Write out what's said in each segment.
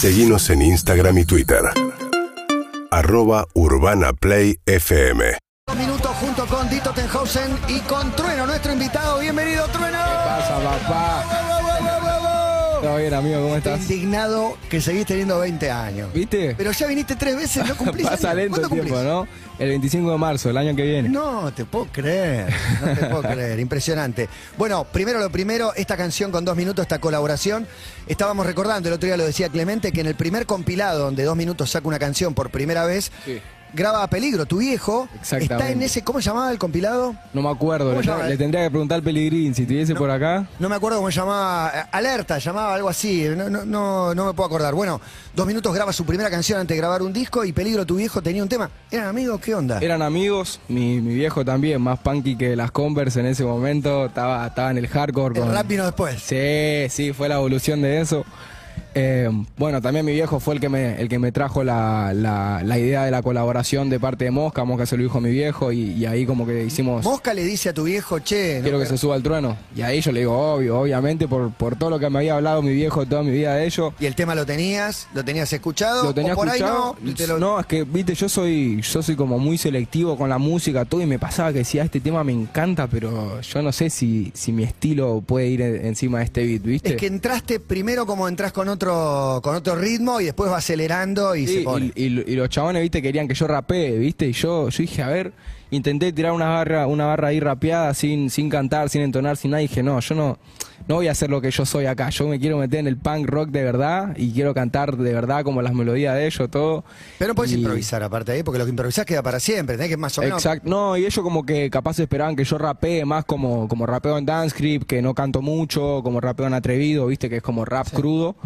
Seguimos en Instagram y Twitter. Arroba Urbana Play FM. Dos minutos junto con Dito Tenhausen y con Trueno, nuestro invitado. Bienvenido, Trueno. pasa, papá? Todo bien, amigo, ¿cómo Estoy estás? indignado que seguís teniendo 20 años. ¿Viste? Pero ya viniste tres veces, no cumplís. Pasa años. lento el ¿Cuándo tiempo, cumplís? ¿no? El 25 de marzo, el año que viene. No, te puedo creer, no te puedo creer, impresionante. Bueno, primero lo primero, esta canción con dos minutos, esta colaboración, estábamos recordando, el otro día lo decía Clemente, que en el primer compilado donde dos minutos saca una canción por primera vez, Sí. Graba a peligro, tu viejo, Exactamente. está en ese, ¿cómo se llamaba el compilado? No me acuerdo, ¿Cómo le, tendría que preguntar al Peligrín si estuviese por acá. No me acuerdo cómo se llamaba, Alerta, llamaba algo así, no, no, no, no me puedo acordar. Bueno, dos minutos graba su primera canción antes de grabar un disco y Peligro, tu viejo, tenía un tema. ¿Eran amigos? ¿Qué onda? Eran amigos, mi, mi viejo también, más punky que las Converse en ese momento, estaba, estaba en el hardcore. El con- rap vino después. Sí, sí, fue la evolución de eso. Eh, bueno, también mi viejo fue el que me, el que me trajo la, la- la idea de la colaboración de parte de Mosca. Mosca se lo dijo a mi viejo y, y ahí como que hicimos... Mosca le dice a tu viejo, che, no, Quiero que se suba el trueno. Y ahí yo le digo, obvio, obviamente, por, por todo lo que me había hablado mi viejo toda mi vida de ello. ¿Y el tema lo tenías? ¿Lo tenías escuchado? Lo tenía ¿O por escuchado. ahí no? Te lo- No, es que, viste, yo soy, yo soy como muy selectivo con la música, todo, y me pasaba que decía, este tema me encanta, pero yo no sé si, si mi estilo puede ir en- encima de este beat, ¿viste? Es que entraste primero como entras con otro, con otro ritmo y después va acelerando y Sí, se pone. y, y- y los chabones, viste, querían que yo rapee, viste, y yo, yo dije, a ver, intenté tirar una barra, una barra ahí rapeada sin, sin cantar, sin entonar, sin nada, y dije, no, yo no, no voy a hacer lo que yo soy acá, yo me quiero meter en el punk rock de verdad y quiero cantar de verdad como las melodías de ellos, todo. Pero no puedes Y- improvisar aparte ahí, porque lo que improvisás queda para siempre, tenés que más o menos... Exacto, no, y ellos como que capaz esperaban que yo rapee más como, como rapeo en dance script, que no canto mucho, como rapeo en atrevido, viste, que es como rap crudo.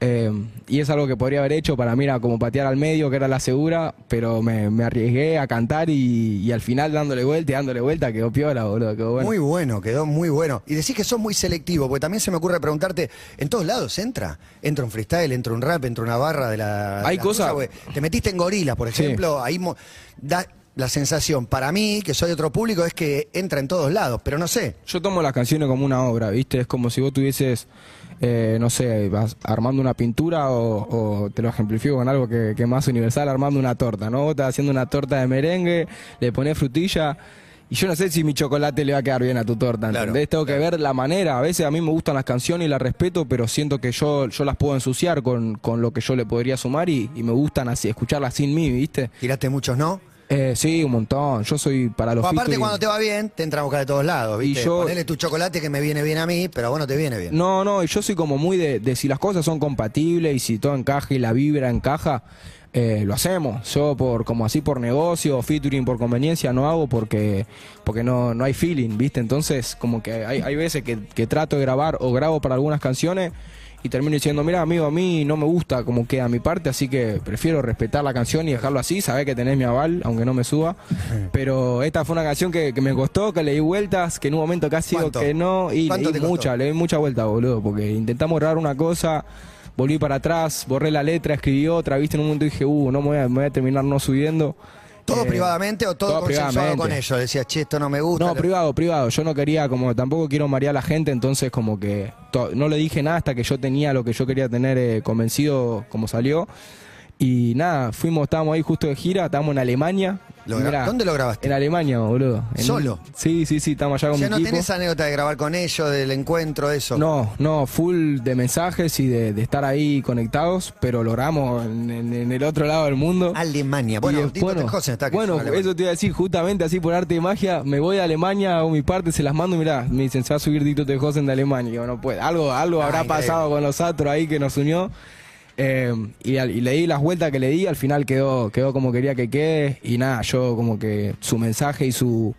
Eh, y es algo que podría haber hecho para mí era como patear al medio, que era la segura, pero me, me arriesgué a cantar y, y al final dándole vuelta y dándole vuelta quedó piola, boludo, quedó bueno. Muy bueno, quedó muy bueno. Y decís que sos muy selectivo, porque también se me ocurre preguntarte, ¿en todos lados entra? Entra un freestyle, entra un rap, entra una barra de la... Hay cosas- Te metiste en gorilas, por Sí. ejemplo, ahí da la sensación, para mí, que soy otro público, es que entra en todos lados, pero no sé. Yo tomo las canciones como una obra, ¿viste? Es como si vos tuvieses, eh, no sé, vas armando una pintura o, o te lo ejemplifico con algo que, que es más universal, armando una torta, ¿no? Vos estás haciendo una torta de merengue, le pones frutilla. Y yo no sé si mi chocolate le va a quedar bien a tu torta, Claro. Tengo que ver la manera. A veces a mí me gustan las canciones y las respeto, pero siento que yo, yo las puedo ensuciar con, con lo que yo le podría sumar y, y me gustan así, escucharlas sin mí, ¿viste? Tiraste muchos no. Eh, sí, un montón. Yo soy para los O aparte, cuando te va bien, te entra a buscar de todos lados, Y ¿viste? yo- Ponele tu chocolate que me viene bien a mí, pero a vos no te viene bien. No, no, y yo soy como muy de, de si las cosas son compatibles y si todo encaja y la vibra encaja, eh, lo hacemos. Yo por como así por negocio, featuring por conveniencia no hago porque porque no, no hay feeling, ¿viste? Entonces como que hay, hay veces que, que trato de grabar o grabo para algunas canciones y termino diciendo, mira amigo, a mí no me gusta cómo queda mi parte, así que prefiero respetar la canción y dejarlo así, saber que tenés mi aval, aunque no me suba. Pero esta fue una canción que, que me costó, que le di vueltas, que en un momento casi digo que no, y le ¿Cuánto di mucha, le di mucha vuelta, boludo, porque intentamos grabar una cosa, volví para atrás, borré la letra, escribí otra, viste, en un momento dije, uh, no me voy a, me voy a terminar no subiendo. ¿Todo Eh, privadamente o todo, todo consensuado con ellos? Decías, che, esto no me gusta. No, lo- privado, privado. Yo no quería, como tampoco quiero marear a la gente, entonces como que no le dije nada hasta que yo tenía lo que yo quería tener eh, convencido como salió. Y nada, fuimos, estábamos ahí justo de gira, estábamos en Alemania. Lo mirá, ¿Dónde lo grabaste? En Alemania, boludo. En- ¿Solo? Sí, sí, sí, estamos allá O con sea, mi no equipo. tenés anécdota de grabar con ellos, del encuentro, eso. No, no, full de mensajes y de, de estar ahí conectados, pero logramos en, en- en el otro lado del mundo. Alemania. Bueno, es- Tenhausen está aquí. bueno, eso te iba a decir, justamente así por arte de magia, me voy a Alemania, hago mi parte, se las mando y mirá, me dicen, se va a subir Dito Tejosen de Alemania. Y yo, no puede. Algo, algo Ah, habrá increíble. pasado con los astros ahí que nos unió. Eh, y, al- y le di las vueltas que le di, al final quedó, quedó como quería que quede. Y nada, yo como que su mensaje y su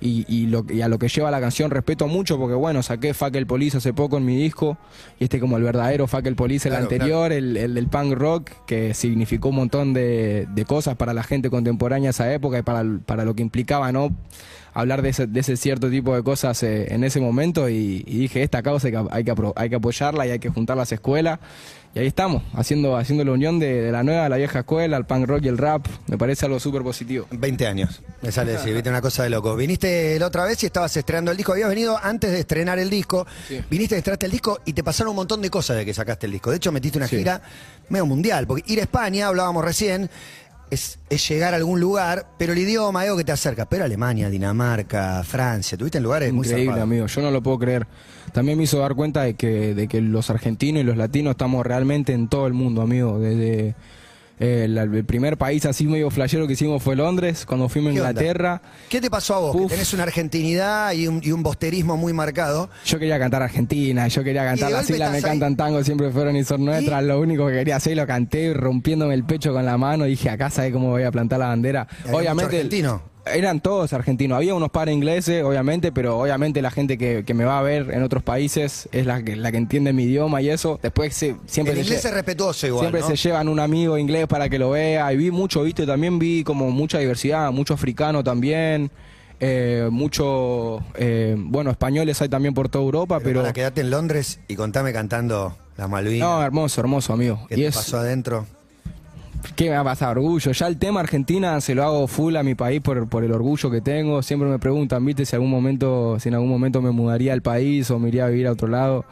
y, y lo, y a lo que lleva la canción respeto mucho porque bueno, saqué Fuck el Police hace poco en mi disco y este como el verdadero Fuck el Police, el Claro, anterior, el, el del punk rock, que significó un montón de, de cosas para la gente contemporánea de esa época y para, para lo que implicaba, ¿no? hablar de ese, de ese cierto tipo de cosas eh, en ese momento y, y dije, esta causa hay que, hay, que, hay que apoyarla y hay que juntar las escuelas. Y ahí estamos, haciendo, haciendo la unión de, de la nueva, la vieja escuela, el punk rock y el rap. Me parece algo súper positivo. 20 años, me sale decir, viste una cosa de loco. Viniste la otra vez y estabas estrenando el disco, habías venido antes de estrenar el disco, Sí. viniste, estrenaste el disco y te pasaron un montón de cosas de que sacaste el disco. De hecho, metiste una Sí. gira medio mundial, porque ir a España, hablábamos recién, es, es llegar a algún lugar, pero el idioma es algo que te acerca. Pero Alemania, Dinamarca, Francia, tuviste en lugares muy Increíble, amigo. Yo no lo puedo creer. También me hizo dar cuenta de que, de que los argentinos y los latinos estamos realmente en todo el mundo, amigo. Desde eh, el primer país así medio flashero que hicimos fue Londres, cuando fuimos a. Inglaterra. ¿Qué te pasó a vos? Uf. Que tenés una argentinidad y un, y un bosterismo muy marcado. Yo quería cantar Argentina, yo quería cantar las islas me ahí. cantan tango, siempre fueron y son nuestras. Lo único que quería hacer, lo canté rompiéndome el pecho con la mano. Dije, acá sabe cómo voy a plantar la bandera. Y Obviamente. argentino. Eran todos argentinos. Había unos par ingleses, obviamente, pero obviamente la gente que, que me va a ver en otros países es la que, la que entiende mi idioma y eso. Después se- siempre El se inglés lle- es respetuoso igual, Siempre ¿no? se llevan un amigo inglés para que lo vea. Y vi mucho, viste, también vi como mucha diversidad, mucho africano también. eh, mucho, eh, bueno, españoles hay también por toda Europa, Pero, pero... para quedarte en Londres y contame cantando las Malvinas. no, hermoso, hermoso, amigo. ¿Qué Y te es, pasó adentro? ¿Qué me va a pasar? Orgullo. Ya el tema Argentina se lo hago full a mi país por, por el orgullo que tengo. Siempre me preguntan, viste, si algún momento, si en algún momento me mudaría al país o me iría a vivir a otro lado.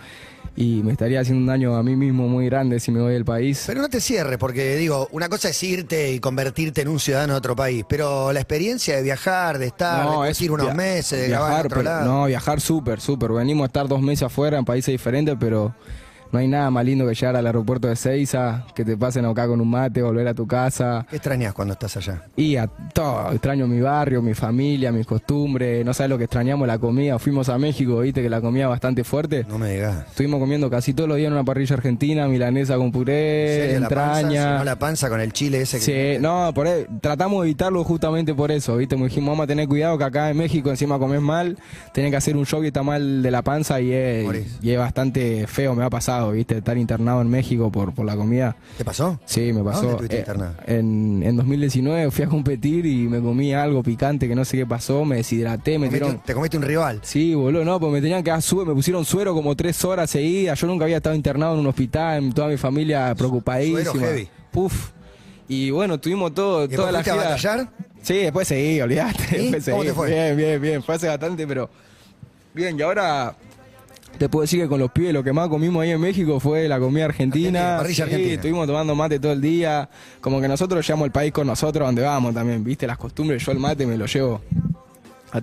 Y me estaría haciendo un daño a mí mismo muy grande si me voy del país. Pero no te cierres, porque digo, una cosa es irte y convertirte en un ciudadano de otro país, pero la experiencia de viajar, de estar, de es ir unos meses, de grabar en viajar, otro pero- lado. no, viajar súper, súper. Venimos a estar dos meses afuera en países diferentes, pero no hay nada más lindo que llegar al aeropuerto de Seiza, que te pasen acá con un mate, volver a tu casa. ¿Qué extrañas cuando estás allá? Y a todo, extraño mi barrio, mi familia, mis costumbres, no sabes lo que extrañamos la comida. Fuimos a México, viste que la comida bastante fuerte. No me digas. Estuvimos comiendo casi todos los días en una parrilla argentina, milanesa con ¿En puré, serio, la panza? entraña. ¿No la panza con el chile ese que Sí, no, por ahí- tratamos de evitarlo justamente por eso, ¿viste? Me dijimos, vamos a tener cuidado que acá en México encima comes mal, tenés que hacer un show y está mal de la panza y es, y es bastante feo, me ha ¿viste? Estar internado en México por, por la comida. ¿Te pasó? Sí, me pasó. dónde Eh, internado? en, en 2019 fui a competir y me comí algo picante que no sé qué pasó, me deshidraté, me dieron... un- te comiste un rival. Sí, boludo, no, pues me tenían que dar suero, me pusieron suero como tres horas seguidas. Yo nunca había estado internado en un hospital, toda mi familia preocupadísima. Suero heavy. Puf. Y bueno, tuvimos todo, ¿Y toda la fuiste a gira. batallar? Sí, después seguí, después ¿Cómo te fue? Bien, bien, bien. Fue hace bastante, pero. Bien, y ahora. Te puedo decir que con los pies lo que más comimos ahí en México fue la comida argentina. Argentina, Sí, argentina. Estuvimos tomando mate todo el día. Como que nosotros llevamos el país con nosotros donde vamos también, ¿viste? Las costumbres. Yo el mate me lo llevo.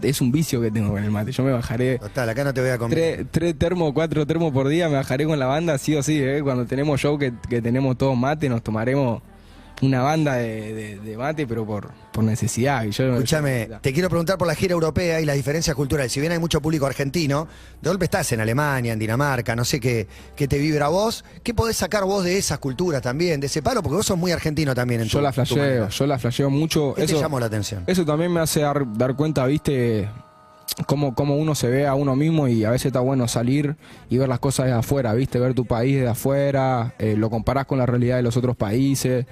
Es un vicio que tengo con el mate. Yo me bajaré Total, acá no te voy a comer. tres, tres termos, cuatro termos por día. Me bajaré con la banda, sí o sí. ¿eh? Cuando tenemos show que, que tenemos todos mate, nos tomaremos una banda de, de- de mate, pero por, por necesidad. Y yo, Escúchame, te quiero preguntar por la gira europea y las diferencias culturales. Si bien hay mucho público argentino, de golpe estás en Alemania, en Dinamarca, no sé qué, qué te vibra a vos. ¿Qué podés sacar vos de esas culturas también, de ese palo? Porque vos sos muy argentino también en yo la tu flasheo, yo la flasheo mucho. ¿Qué te Eso, llamó la atención? eso también me hace dar, dar cuenta, viste, cómo, cómo uno se ve a uno mismo y a veces está bueno salir y ver las cosas de afuera, viste, ver tu país de afuera, eh, lo comparás con la realidad de los otros países.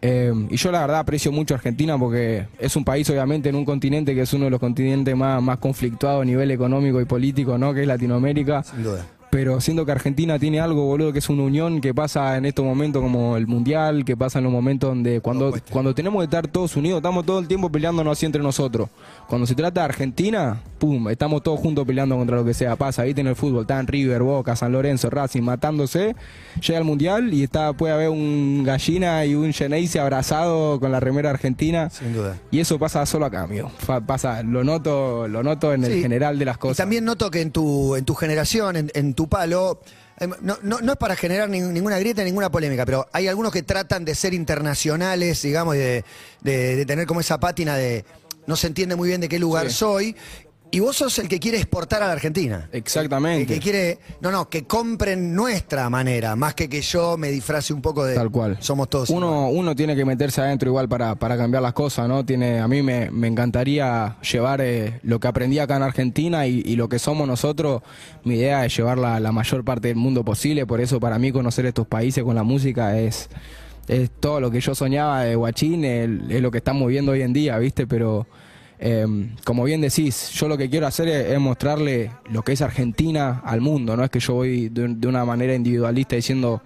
Eh, y yo la verdad aprecio mucho Argentina porque es un país obviamente en un continente que es uno de los continentes más, más conflictuados a nivel económico y político, ¿no? Que es Latinoamérica. Sin duda. Pero siento que Argentina tiene algo, boludo, que es una unión que pasa en estos momentos como el Mundial, que pasa en los momentos donde cuando, cuando tenemos que estar todos unidos, estamos todo el tiempo peleándonos así entre nosotros. Cuando se trata de Argentina, pum, estamos todos juntos peleando contra lo que sea. Pasa, viste en el fútbol, están River, Boca, San Lorenzo, Racing matándose, llega el Mundial y está puede haber un gallina y un Geneise abrazado con la remera argentina. Sin duda. Y eso pasa solo acá, amigo. Pasa, lo noto, lo noto en Sí. el general de las Y cosas. también noto que en tu, en tu generación, en, en tu palo, eh, no, no- no es para generar ning- ninguna grieta, ninguna polémica, pero hay algunos que tratan de ser internacionales, digamos, y de, de- de tener como esa pátina de no se entiende muy bien de qué lugar Sí. soy. Y vos sos el que quiere exportar a la Argentina. El Exactamente. que quiere, no, no, que compren nuestra manera, más que que yo me disfrace un poco de. Tal cual. Somos todos. Uno, uno tiene que meterse adentro igual para, para cambiar las cosas, ¿no? Tiene, a mí me, me encantaría llevar eh, lo que aprendí acá en Argentina y, y lo que somos nosotros. Mi idea es llevarla la mayor parte del mundo posible. Por eso para mí conocer estos países con la música es, es todo lo que yo soñaba de Guachín, el- es lo que estamos viendo hoy en día, ¿viste? Pero Eh, como bien decís, yo lo que quiero hacer es, es mostrarle lo que es Argentina al mundo, no es que yo voy de, de una manera individualista diciendo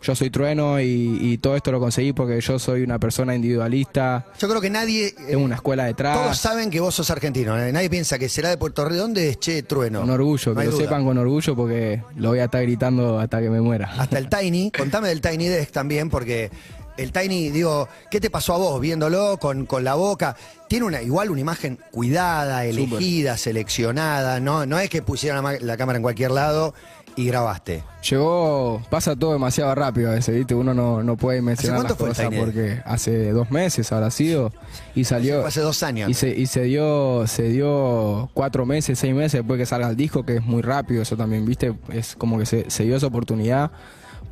yo soy trueno y, y todo esto lo conseguí porque yo soy una persona individualista, Yo creo que nadie. eh, tengo una escuela detrás. todos saben que vos sos argentino. ¿eh? Nadie piensa que será de Puerto Rico. ¿Dónde es Che Trueno? Con orgullo, No que lo duda. sepan con orgullo porque lo voy a estar gritando hasta que me muera. Hasta el Tiny. Contame del Tiny Desk también, porque el Tiny, digo, ¿qué te pasó a vos viéndolo con, con la boca? Tiene una igual una imagen cuidada, elegida, seleccionada. No, no es que pusieron la, la cámara en cualquier lado y grabaste. Llegó, pasa todo demasiado rápido a veces, ¿viste? Uno no, no puede mencionar cuánto las fue cosas porque hace dos meses habrá sido y salió. Hace dos años. Y se, y se dio, se dio cuatro meses, seis meses después que salga el disco, que es muy rápido eso también, ¿viste? Es como que se, se dio esa oportunidad.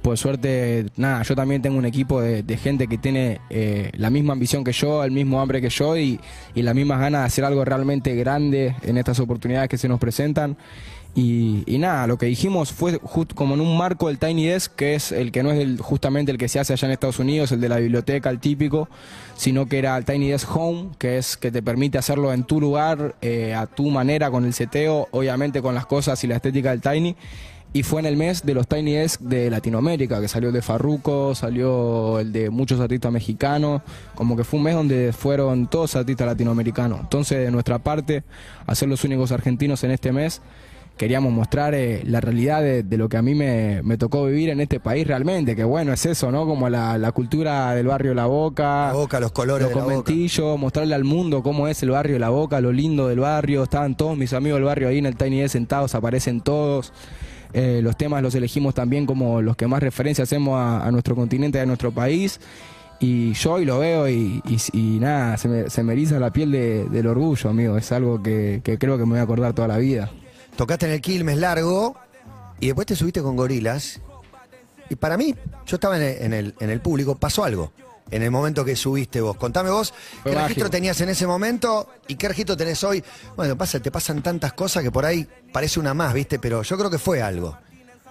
Por suerte, nada, yo también tengo un equipo de, gente que tiene eh, la misma ambición que yo, el mismo hambre que yo y, y las mismas ganas de hacer algo realmente grande en estas oportunidades que se nos presentan. Y, nada, lo que dijimos fue justo como en un marco del Tiny Desk, que es el que no es justamente el que se hace allá en Estados Unidos, el de la biblioteca, el típico, sino que era el Tiny Desk Home, que es que te permite hacerlo en tu lugar, eh, a tu manera, con el seteo, obviamente con las cosas y la estética del Tiny. Y fue en el mes de los Tiny Desk de Latinoamérica, que salió el de Farruko, salió el de muchos artistas mexicanos, como que fue un mes donde fueron todos artistas latinoamericanos. Entonces, de nuestra parte, hacer los únicos argentinos en este mes, queríamos mostrar eh, la realidad de, de lo que a mí me, me tocó vivir en este país realmente, que bueno, es eso, ¿no? Como la, la cultura del barrio La Boca, La boca, los colores los conventillos, mostrarle al mundo cómo es el barrio La Boca, lo lindo del barrio, estaban todos mis amigos del barrio ahí en el Tiny Desk sentados, aparecen todos. Eh, los temas los elegimos también como los que más referencia hacemos a, nuestro continente, a nuestro país. Y yo hoy lo veo y, nada, se me, se me eriza la piel de- del orgullo, amigo. Es algo que, que creo que me voy a acordar toda la vida. Tocaste en el Quilmes largo y después te subiste con gorilas. Y para mí, yo estaba en el, en el, en el público, pasó algo. En el momento que subiste vos. Contame vos Fue qué mágico. registro tenías en ese momento y qué registro tenés hoy. Bueno, pasa, te pasan tantas cosas que por ahí parece una más, ¿viste? Pero yo creo que fue algo.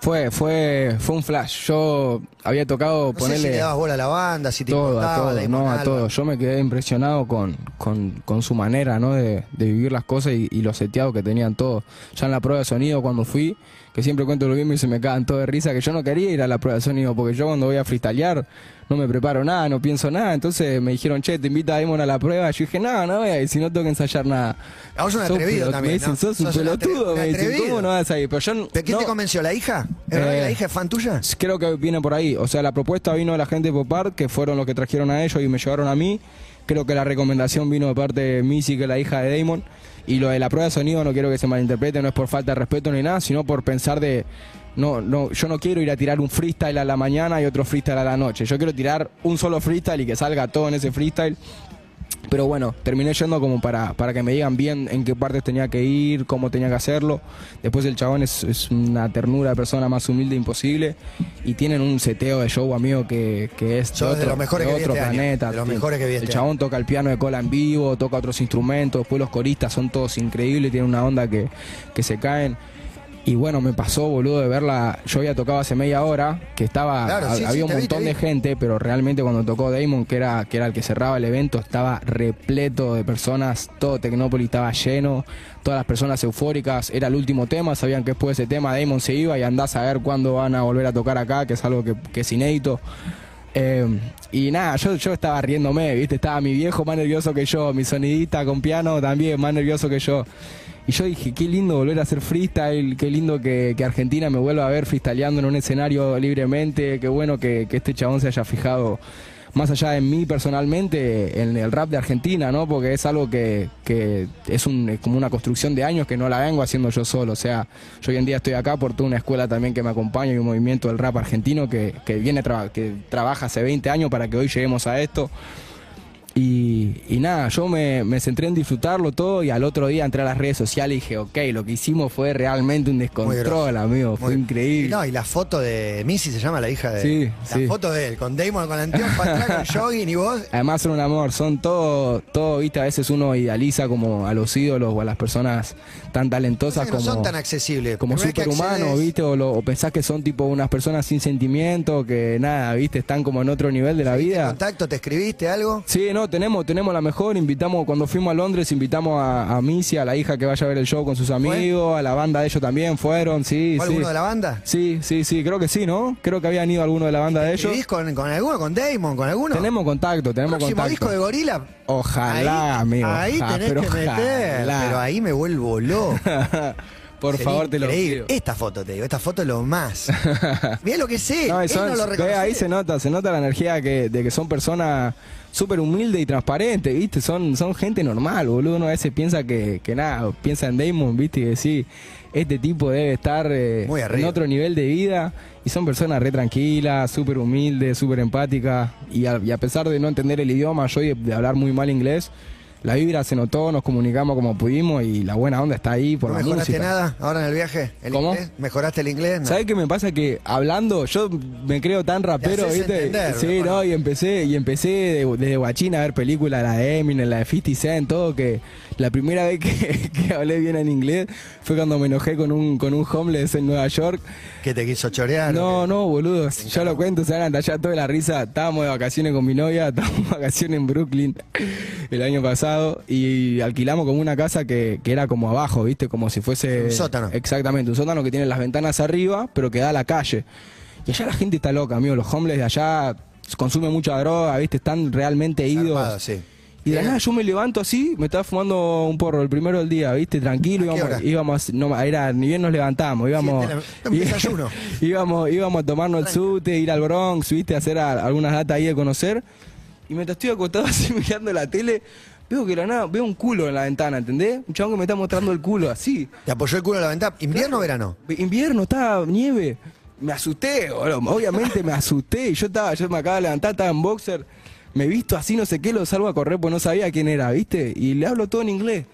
Fue, fue, fue un flash. Yo había tocado No sé si ponerle le dabas bola a la banda, si te todo, a todo, no, a todo. Yo me quedé impresionado con, con, con su manera, ¿no? De, de vivir las cosas y, y los seteados que tenían todos. Ya en la prueba de sonido cuando fui, que siempre cuento lo mismo y se me cagan todo de risa, que yo no quería ir a la prueba de sonido, porque yo cuando voy a freestylear no me preparo nada, no pienso nada. Entonces me dijeron, che, te invita a Damon a la prueba. Yo dije, no, no voy a ir, si no tengo que ensayar nada. A vos sos un atrevido también, Me dicen, ¿no? sos un Sos pelotudo, me dicen. ¿cómo no vas a ir? Pero yo n- ¿Pero quién no- te convenció? ¿La hija? ¿Es Eh, la hija es fan tuya? Creo que viene por ahí. O sea, la propuesta vino de la gente de Pop Art, que fueron los que trajeron a ellos y me llevaron a mí. Creo que la recomendación vino de parte de Missy, que es la hija de Damon. Y lo de la prueba de sonido no quiero que se malinterprete, no es por falta de respeto ni nada, sino por pensar de. No, no, yo no quiero ir a tirar un freestyle a la mañana y otro freestyle a la noche. Yo quiero tirar un solo freestyle y que salga todo en ese freestyle. Pero bueno, terminé yendo como para, para que me digan bien en qué partes tenía que ir, cómo tenía que hacerlo. Después el chabón es, es una ternura de persona más humilde imposible. Y tienen un seteo de show, amigo, que, que es de los mejores de que vi otro este año, planeta. de los mejores que vi este el chabón toca el piano de cola en vivo, toca otros instrumentos, después los coristas son todos increíbles, tienen una onda que, que se caen. Y bueno, me pasó, boludo, de verla. Yo había tocado hace media hora, que estaba. Claro, sí, había sí, un vi, montón vi. de gente, pero realmente cuando tocó Damon, que era, que era el que cerraba el evento, estaba repleto de personas. Todo Tecnópolis estaba lleno, todas las personas eufóricas. Era el último tema, sabían que después de ese tema Damon se iba y andás a ver cuándo van a volver a tocar acá, que es algo que, que es inédito. Eh, y nada, yo, yo estaba riéndome, ¿viste? Estaba mi viejo más nervioso que yo, mi sonidista con piano también más nervioso que yo. Y yo dije, qué lindo volver a hacer freestyle, qué lindo que, Argentina me vuelva a ver freestyleando en un escenario libremente, qué bueno que, este chabón se haya fijado más allá de mí personalmente en el rap de Argentina, ¿no? Porque es algo que, es, un, como una construcción de años que no la vengo haciendo yo solo. O sea, yo hoy en día estoy acá por toda una escuela también que me acompaña y un movimiento del rap argentino que, que viene traba- que trabaja hace 20 años para que hoy lleguemos a esto. Y, y nada, yo me, me centré en disfrutarlo todo y al otro día entré a las redes sociales y dije, ok, lo que hicimos fue realmente un descontrol, amigo, fue increíble. Y No, y la foto de Missy se llama la hija de. Sí, la sí. foto de él, con Damon con atrás, con jogging y vos. Además son un amor, son todo, todo, viste, a veces uno idealiza como a los ídolos o a las personas tan talentosas que no como, son tan accesibles. como superhumanos, viste, o, lo- o pensás que son tipo unas personas sin sentimiento, que nada, viste, están como en otro nivel de la ¿Seguiste vida. contacto? ¿Te escribiste algo? Sí, no, no, tenemos, tenemos la mejor. Invitamos, cuando fuimos a Londres, invitamos a, a Missy, a la hija que vaya a ver el show con sus amigos, a la banda de ellos también fueron, sí, ¿Fue sí. alguno de la banda? Sí, sí, sí, creo que sí, ¿no? Creo que habían ido algunos de la banda de ellos. ¿Escribís con, con alguno? ¿Con Damon? ¿Con alguno? Tenemos contacto, tenemos ¿Próximo contacto. disco de Gorila? Ojalá, ahí, amigo. Ahí Ah, tenés pero que meter. ojalá. Pero ahí me vuelvo loco. Por Sería favor, te lo pido. Esta foto te digo, esta foto es lo más. Mirá lo que sé. No, él no lo ve, ahí se nota, se nota la energía que, de que son personas súper humildes y transparentes, ¿viste? Son, son gente normal, boludo. Uno a veces piensa que, que nada, piensa en Damon, ¿viste? Y decir, este tipo debe estar eh, Muy en otro nivel de vida. Y son personas re tranquilas, súper humildes, súper empáticas. Y a, y a pesar de no entender el idioma, yo de, de hablar muy mal inglés, la vibra se notó, nos comunicamos como pudimos y la buena onda está ahí por ¿No la mejoraste música. nada ahora en el viaje? ¿El ¿Cómo? inglés? ¿Mejoraste el inglés? No. ¿Sabes qué me pasa? Que hablando, yo me creo tan rapero, ¿viste? entender, sí, ¿no? no, y empecé, y empecé de- desde guachina a ver películas, la de Eminem, la de 50 Cent, todo, que la primera vez que, que hablé bien en inglés fue cuando me enojé con un, con un homeless en Nueva York. ¿Que te quiso chorear? No, no, boludo, yo lo cuento, se van a tallar toda la risa. Estábamos de vacaciones con mi novia, estábamos de vacaciones en Brooklyn el año pasado y alquilamos como una casa que, que era como abajo, ¿viste? Como si fuese... Un sótano. Exactamente, un sótano que tiene las ventanas arriba, pero que da a la calle. Y allá la gente está loca, amigo. Los homeless de allá consumen mucha droga, ¿viste? Están realmente idos. Sí. Y de la nada yo me levanto así, me estaba fumando un porro el primero del día, ¿viste? Tranquilo, ¿A íbamos, íbamos no, era, ni bien nos levantamos, íbamos, un desayuno. íbamos, íbamos a tomarnos el sute, ir al Bronx, ¿viste? A hacer a- algunas datas ahí de conocer. Y mientras estoy acostado así mirando la tele, veo que de la nada, veo un culo en la ventana, ¿entendés? Un chabón que me está mostrando el culo, así. ¿Te apoyó el culo en la ventana? ¿Invierno o verano? Invierno, estaba nieve. Me asusté, obviamente me asusté. Yo estaba, yo me acaba de levantar, estaba en boxer. Me visto así, no sé qué, lo salgo a correr porque no sabía quién era, ¿viste? Y le hablo todo en inglés.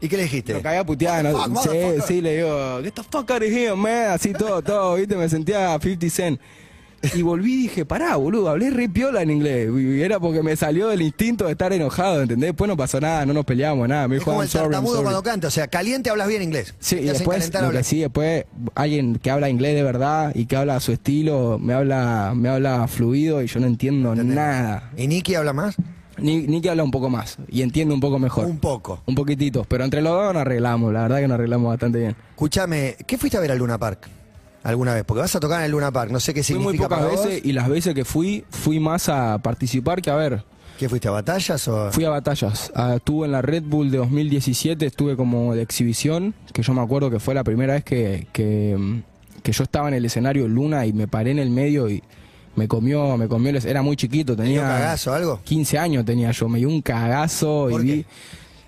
¿Y qué le dijiste? Lo cagué a putear, ¿no? Fuck, sí, sí, le digo, get the fuck out of here, man, así todo, todo, ¿viste? Me sentía 50 Cent. Y volví y dije, pará, boludo, hablé re piola en inglés. Y era porque me salió del instinto de estar enojado, ¿entendés? Después no pasó nada, no nos peleamos, nada. Me Es dijo, como "I'm el sorry, I'm tartamudo sorry". cuando canta. O sea, caliente hablas bien inglés. Sí, y después, lo que sí, después alguien que habla inglés de verdad y que habla a su estilo, me habla, me habla fluido y yo no entiendo nada. ¿Y Nicky habla más? Ni, ni que habla un poco más y entiende un poco mejor. Un poco. Un poquitito, pero entre los dos nos arreglamos, la verdad que nos arreglamos bastante bien. Escúchame, ¿qué fuiste a ver al Luna Park? ¿Alguna vez? Porque vas a tocar en el Luna Park. No sé qué Fui muy significa pocas para vos. veces y las veces que fui, fui más a participar que a ver. ¿Qué fuiste a batallas o...? Fui a batallas. Ah, estuve en la Red Bull de 2017, estuve como de exhibición, que yo me acuerdo que fue la primera vez que, que, mm, que yo estaba en el escenario en Luna y me paré en el medio y me comió, me comió, el- era muy chiquito, ¿Te dio tenía cagazo o algo? 15 años tenía yo, me dio un cagazo ¿Por y vi qué?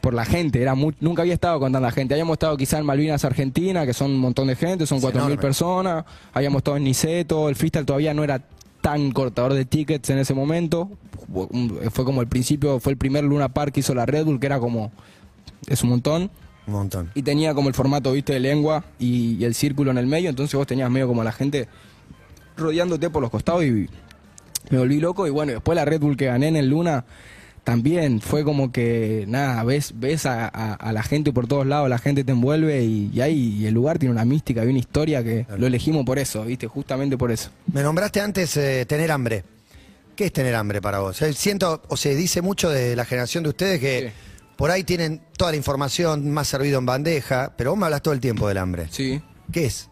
Por la gente, era muy- nunca había estado con tanta gente. Habíamos estado quizá en Malvinas, Argentina, que son un montón de gente, son Es 4.000 enorme. personas. Habíamos estado en Niceto, el freestyle todavía no era tan cortador de tickets en ese momento. Fue como el principio, fue el primer Luna Park que hizo la Red Bull, que era como, es un montón. Un montón. Y tenía como el formato, viste, de lengua y, y el círculo en el medio, entonces vos tenías medio como la gente rodeándote por los costados y me volví loco. Y bueno, después la Red Bull que gané en el Luna también fue como que, nada, ves, ves a, a- a la gente por todos lados, la gente te envuelve y, y ahí y el lugar tiene una mística y una historia que lo elegimos por eso, viste, justamente por eso. Me nombraste antes eh, tener hambre. ¿Qué es tener hambre para vos? Eh, Siento, o se dice mucho de la generación de ustedes que Sí. por ahí tienen toda la información más servido en bandeja, pero vos me hablas todo el tiempo del hambre. Sí. ¿Qué es?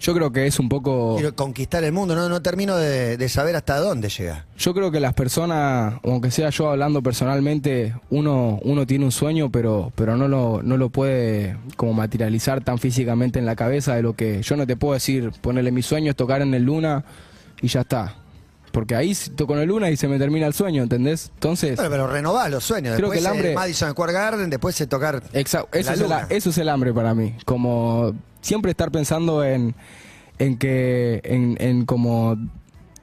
Yo creo que es un poco... Quiero conquistar el mundo, no, no termino de, de saber hasta dónde llega. Yo creo que las personas, aunque sea yo hablando personalmente, uno, uno tiene un sueño, pero, pero no, lo, no lo puede como materializar tan físicamente en la cabeza de lo que yo no te puedo decir, ponerle mi sueño es tocar en el Luna y ya está. Porque ahí toco en el Luna y se me termina el sueño, ¿entendés? Entonces, Bueno, pero renovás los sueños. Creo Después que el hambre- el Madison Square Garden, después es tocar. Exacto, eso, la es el, eso es el hambre para mí. Como siempre estar pensando en, en que, en, en como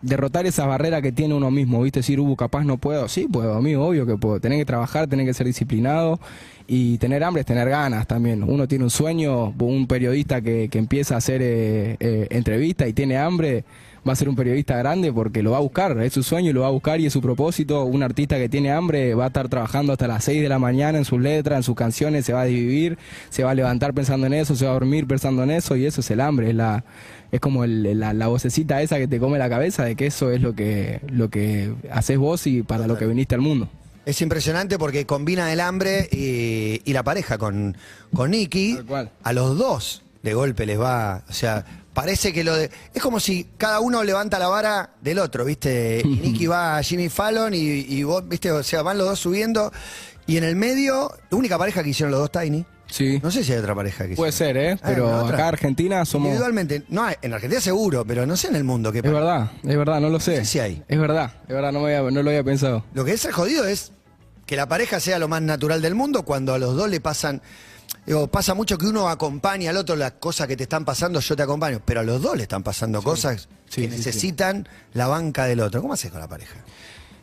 derrotar esa barrera que tiene uno mismo, ¿viste? Decir, uh, capaz no puedo. Sí, puedo, amigo, obvio que puedo. Tener que trabajar, tener que ser disciplinado y tener hambre es tener ganas también. Uno tiene un sueño, un periodista que, que empieza a hacer eh, eh, entrevistas y tiene hambre, va a ser un periodista grande porque lo va a buscar, es su sueño y lo va a buscar y es su propósito. Un artista que tiene hambre va a estar trabajando hasta las 6 de la mañana en sus letras, en sus canciones, se va a dividir, se va a levantar pensando en eso, se va a dormir pensando en eso y eso es el hambre, es la es como el- la, la vocecita esa que te come la cabeza de que eso es lo que lo que haces vos y para lo que viniste al mundo. Es impresionante porque combina el hambre y, y la pareja con, con Nicky. A los dos de golpe les va. O sea, parece que lo de. Es como si cada uno levanta la vara del otro, ¿viste? Y Nicky va a Jimmy Fallon y, y vos, ¿viste? O sea, van los dos subiendo. Y en el medio, la única pareja que hicieron los dos Tiny. Sí. No sé si hay otra pareja que Puede ser, ¿eh? Ah, Pero acá Argentina somos... Es Individualmente, no, hay- en Argentina seguro, pero no sé en el mundo qué pasa. verdad, es verdad, no lo sé. Sí hay. Es verdad, es verdad, no, me había- no lo había pensado. Lo que es ser jodido es que la pareja sea lo más natural del mundo cuando a los dos le pasan. Digo, pasa mucho que uno acompaña al otro las cosas que te están pasando, yo te acompaño, pero a los dos le están pasando cosas Sí, que sí, necesitan la banca del otro. ¿Cómo haces con la pareja?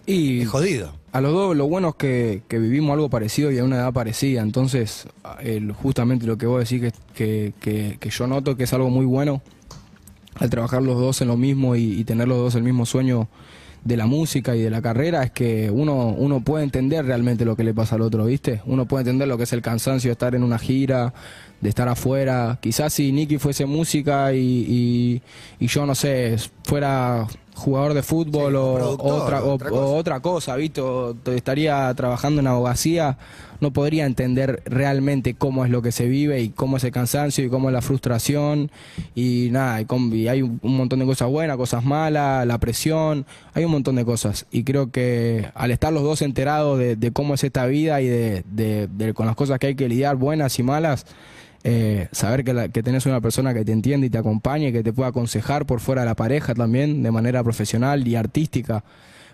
Y Es jodido. a los dos lo bueno es que, que vivimos algo parecido y a una edad parecida. Entonces, el- justamente lo que vos decís que- que yo noto que es algo muy bueno al trabajar los dos en lo mismo y, y tener los dos el mismo sueño de la música y de la carrera es que uno, uno puede entender realmente lo que le pasa al otro, ¿viste? Uno puede entender lo que es el cansancio de estar en una gira, de estar afuera. Quizás si Nicky fuese música y, y- y yo, no sé, fuera jugador de fútbol Sí, o, otra, o- otra o cosa. otra cosa, ¿viste? O estaría trabajando en abogacía, no podría entender realmente cómo es lo que se vive y cómo es el cansancio y cómo es la frustración y nada, y, y hay un un montón de cosas buenas, cosas malas, la presión, hay un montón de cosas y creo que al estar los dos enterados de, de cómo es esta vida y de, de- de- con las cosas que hay que lidiar, buenas y malas, eh, saber que, la- que tenés una persona que te entiende y te acompañe, que te pueda aconsejar por fuera de la pareja también, de manera profesional y artística.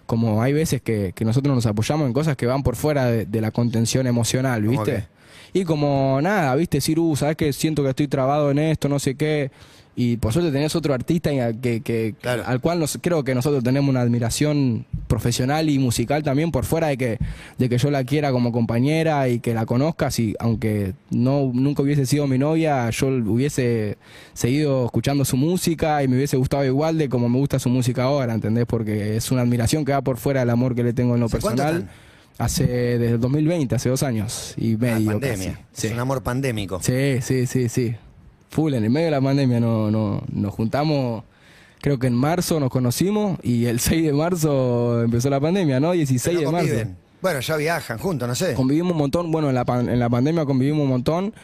Como hay veces que, que nosotros nos apoyamos en cosas que van por fuera de, de la contención emocional, ¿Cómo ¿viste? Y como nada, ¿viste? Decir, uh, ¿sabes que Siento que estoy trabado en esto, no sé qué. Y por suerte tenés otro artista que, que- Claro. al cual nos, creo que nosotros tenemos una admiración profesional y musical también, por fuera de que, de que yo la quiera como compañera y que la conozcas. Y aunque no nunca hubiese sido mi novia, yo hubiese seguido escuchando su música y me hubiese gustado igual de como me gusta su música ahora, ¿entendés? Porque es una admiración que va por fuera del amor que le tengo en lo ¿Hace cuánto personal. Hace desde el 2020, hace dos años y Ah, medio. pandemia. casi. Es Sí. un amor pandémico. Sí, sí, sí, sí. Full, en el medio de la pandemia no, no, nos juntamos, creo que en marzo nos conocimos y el 6 de marzo empezó la pandemia, ¿no? 16 Pero no de marzo. Bueno, ya viajan juntos, no sé. Convivimos un montón, bueno, en la, pan- en la pandemia convivimos un montón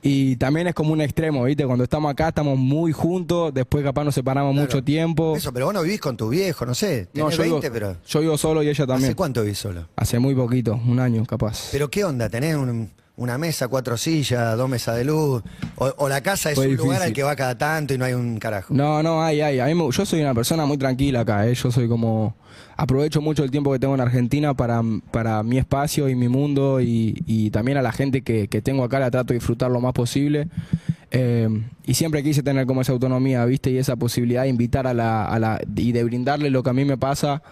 y también es como un extremo, ¿viste? Cuando estamos acá estamos muy juntos, después capaz nos separamos Claro. mucho tiempo. Eso, pero vos no vivís con tu viejo, no sé. Tenés no, yo 20, vivo, pero. yo vivo solo y ella también. ¿Hace cuánto vivís solo? Hace muy poquito, un año capaz. Pero ¿qué onda? ¿Tenés un- una mesa, cuatro sillas, dos mesas de luz? ¿O, o la casa es Fue un lugar al que va cada tanto y no hay un carajo? No, no, hay, hay. A mí me- yo soy una persona muy tranquila acá, ¿eh? Yo soy como... Aprovecho mucho el tiempo que tengo en Argentina para, para mi espacio y mi mundo y, y también a la gente que, que tengo acá la trato de disfrutar lo más posible. Eh, y siempre quise tener como esa autonomía, ¿viste? Y esa posibilidad de invitar a la, a la y de brindarle lo que a mí me pasa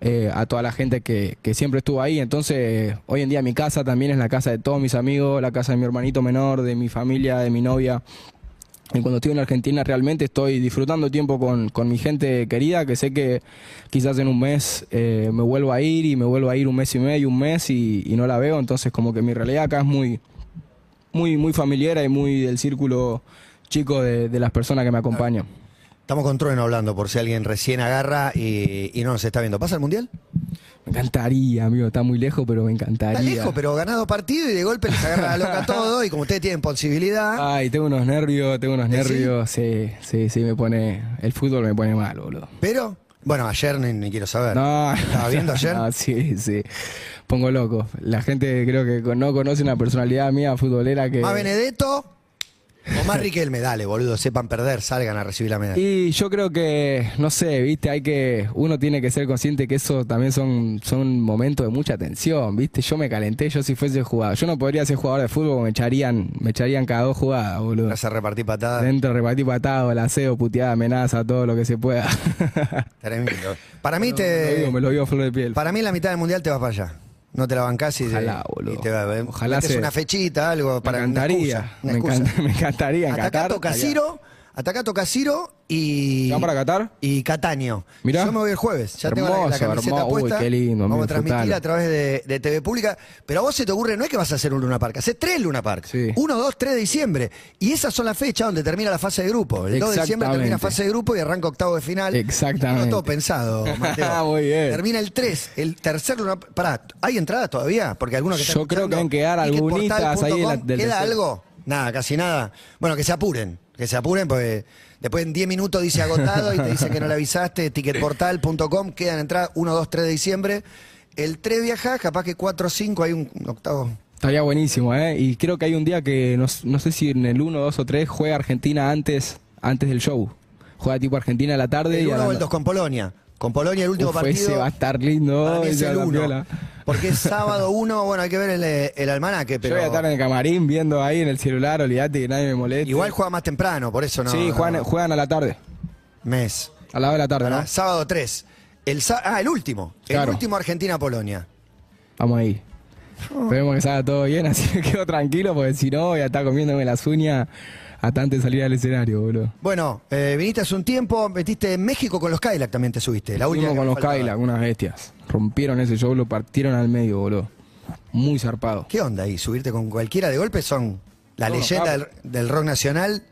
eh, a toda la gente que, siempre estuvo ahí. Entonces, hoy en día mi casa también es la casa de todos mis amigos, la casa de mi hermanito menor, de mi familia, de mi novia. Y cuando estoy en Argentina realmente estoy disfrutando tiempo con, con mi gente querida, que sé que quizás en un mes eh, me vuelvo a ir y me vuelvo a ir un mes y medio, un mes y no la veo. Entonces como que mi realidad acá es muy, muy, muy familiar y muy del círculo chico de, de las personas que me acompañan. Estamos con Trueno hablando, por si alguien recién agarra y, y no nos está viendo. ¿Pasa el mundial? Me encantaría, amigo, está muy lejos, pero me encantaría. Está lejos, pero ganado partido y de golpe les agarra la loca todo. Y como ustedes tienen posibilidad. Ay, tengo unos nervios, tengo unos nervios, sí, sí, sí, me pone, el fútbol me pone mal, boludo. Pero, bueno, ayer ni, ni quiero saber. No, ¿Estaba viendo ayer? No, sí, sí. Pongo loco. La gente creo que no conoce una personalidad mía futbolera que. Más Benedetto o más Riquelme. Dale, boludo, sepan perder, salgan a recibir la medalla. Y yo creo que, no sé, viste, hay que, uno tiene que ser consciente que eso también son, son momentos de mucha tensión, viste. Yo me calenté, yo si fuese jugador, yo no podría ser jugador de fútbol, me echarían, me echarían cada dos jugadas, boludo. Vas a repartir patadas. Dentro repartir patado, el aseo, puteada, amenaza, todo lo que se pueda. Tremendo. Para mí me lo te. digo, me lo digo a flor de piel. Para mí la mitad del mundial te vas para allá. No te la bancás y, Ojalá, boludo. y te va, Ojalá metés se- una fechita, algo Me para una encantaría, excusa, una me, encanta- me encantaría en Hasta acá Qatar. toca Ciro, Hasta toca Ciro y. ¿Van para Qatar? Y Cataño. Mirá. Yo me voy el jueves. Ya tengo la- la, Hermoso, camiseta hermoso. Uy, puesta. qué lindo, Vamos a transmitir a través de, de TV Pública. Pero a vos se te ocurre, no es que vas a hacer un Luna Park, haces tres Luna Park. Sí. 1, 2, 3 de diciembre. Y esas son las fechas donde termina la fase de grupo. El 2 de diciembre termina fase de grupo y arranca octavo de final. Exactamente. Tengo todo pensado, Mateo. Muy bien. Termina el 3, el tercer Luna Pará, ¿hay entradas todavía? Porque algunos que están Yo creo que escuchando, deben quedar algunitas ahí la- del ¿Queda tercer. algo? Nada, casi nada. Bueno, que se apuren, que se apuren porque después en 10 minutos dice agotado y te dice que no le avisaste, ticketportal.com, quedan entradas 1, 2, 3 de diciembre. El 3 viaja, capaz que 4 o 5 hay un octavo. Estaría buenísimo, ¿eh? Y creo que hay un día que, no, no sé si en el 1, 2 o 3, juega Argentina antes, antes del show. Juega tipo Argentina a la tarde El y a 1 la o el 2 con Polonia. Con Polonia el último Uf, partido. ese va a estar lindo. es el va a 1. estar piola. Porque es sábado 1, bueno, hay que ver el, el almanaque, pero Yo voy a estar en el camarín viendo ahí en el celular, olvídate que nadie me moleste. igual juega más temprano, por eso no. sí, no- juegan, juegan a la tarde, Mes. a la hora de la tarde, ¿verdad? ¿no? Sábado 3. El ah, el último. El último Argentina-Polonia. Vamos ahí. Esperemos que salga todo bien, así me quedo tranquilo, porque si no voy a estar comiéndome las uñas hasta antes de salir al escenario, boludo. Bueno, eh, viniste hace un tiempo, metiste en México con los Cadillac también te subiste. La última con los. Cadillac, unas bestias. Rompieron ese show, lo partieron al medio, boludo. Muy zarpado. ¿Qué onda ahí? Subirte con cualquiera de golpe son la leyenda del, del rock nacional.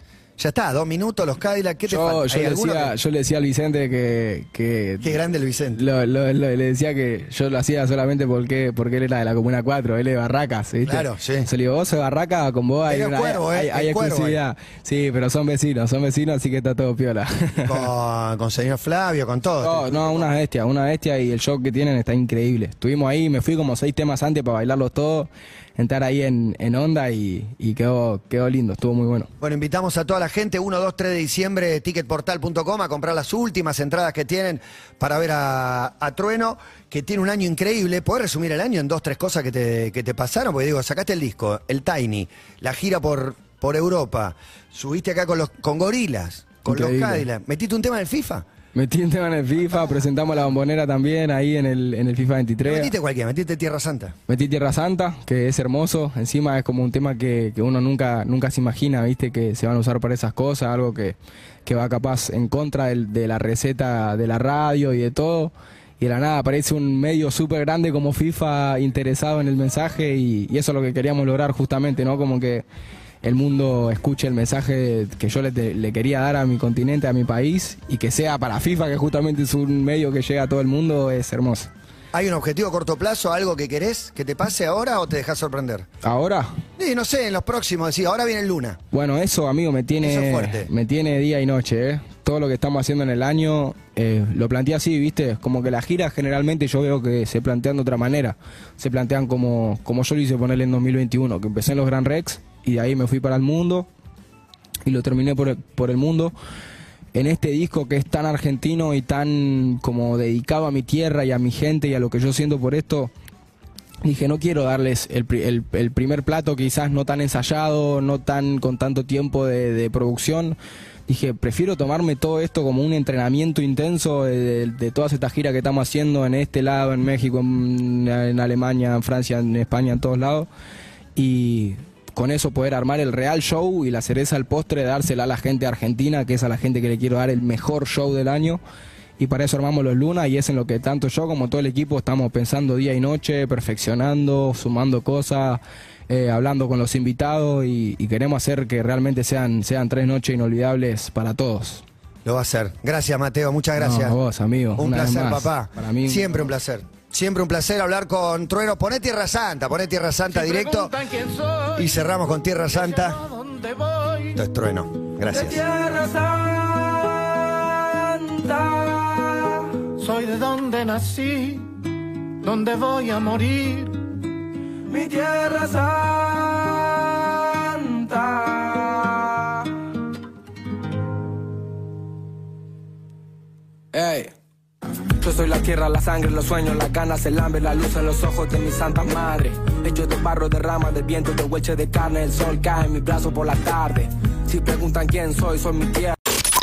Ya está, dos minutos, los Cadillac. ¿Qué te Yo, yo, ¿Hay le decía, que- yo le decía al Vicente que, que Qué grande el Vicente. lo- lo- lo- le decía que yo lo hacía solamente porque, porque él era de la Comuna 4, él es de Barracas, ¿viste? Claro, sí. Se le digo, vos sos de Barraca, con vos hay, una- cuervo, ¿eh? hay, cuervo, exclusividad. Sí, pero son vecinos, son vecinos, así que está todo piola. Con, con señor Flavio, con todo. No, no, una bestia, una bestia y el show que tienen está increíble. Estuvimos ahí, me fui como seis temas antes para bailarlos todos, entrar ahí en, en onda y, y quedó, quedó lindo, estuvo muy bueno. Bueno, invitamos a toda la gente, 1, 2, 3 de diciembre, ticketportal.com, a comprar las últimas entradas que tienen para ver a, a Trueno, que tiene un año increíble. ¿Podés resumir el año en dos, tres cosas que te, que te pasaron? Porque digo, sacaste el disco, el Tiny, la gira por, por Europa, subiste acá con los con Gorilas, con Increíble. los Cadillac, metiste un tema en el FIFA. Metí un tema en el FIFA, presentamos la bombonera también ahí en el, en el FIFA No 23. metiste cualquiera, metiste Tierra Santa. Metí Tierra Santa, que es hermoso. Encima es como un tema que, que uno nunca, nunca se imagina, ¿viste? Que se van a usar para esas cosas, algo que, que va capaz en contra del- de la receta de la radio y de todo. Y de la nada aparece un medio súper grande como FIFA interesado en el mensaje y, y eso es lo que queríamos lograr justamente, ¿no? Como que el mundo escuche el mensaje que yo le, te- le quería dar a mi continente, a mi país y que sea para FIFA, que justamente es un medio que llega a todo el mundo, es hermoso. ¿Hay un objetivo a corto plazo, algo que querés que te pase ahora o te dejas sorprender? Ahora, Sí, no sé, en los próximos, decís, ahora viene Luna. Bueno, eso, amigo, me tiene, es fuerte. me tiene día y noche, ¿eh? Todo lo que estamos haciendo en el año, eh, lo planteé así, ¿viste? Como que las giras generalmente yo veo que se plantean de otra manera. Se plantean como, como yo lo hice ponerle en 2021, que empecé en los Gran Rex y de ahí me fui para el mundo y lo terminé por el, por el mundo. En este disco que es tan argentino y tan como dedicado a mi tierra y a mi gente y a lo que yo siento por esto, dije, no quiero darles el, el- el primer plato quizás no tan ensayado, no tan con tanto tiempo de, de producción. Dije, prefiero tomarme todo esto como un entrenamiento intenso de, de- de todas estas giras que estamos haciendo en este lado, en México, en, en Alemania, en Francia, en España, en todos lados. Y con eso poder armar el real show y la cereza al postre, dársela a la gente argentina, que es a la gente que le quiero dar el mejor show del año. Y para eso armamos los Luna y es en lo que tanto yo como todo el equipo estamos pensando día y noche, perfeccionando, sumando cosas, eh, hablando con los invitados y, y queremos hacer que realmente sean, sean tres noches inolvidables para todos. Lo va a hacer. Gracias, Mateo. Muchas gracias. No, a vos, amigo. Un placer, papá. Para mí, Siempre un placer. Siempre un placer hablar con Trueno. Poné Tierra Santa, poné Tierra Santa directo. Y cerramos con Tierra Santa. Esto es Trueno. Gracias. Tierra Santa. Soy de donde nací, donde voy a morir. Mi tierra santa. Ey. Yo soy la tierra, la sangre, los sueños, las ganas, el hambre, la luz en los ojos de mi santa madre. Hecho de barro, de rama, del viento, de hueche de carne, el sol cae en mi brazo por la tarde. Si preguntan quién soy, soy mi tierra.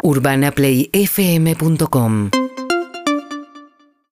UrbanaPlayFM.com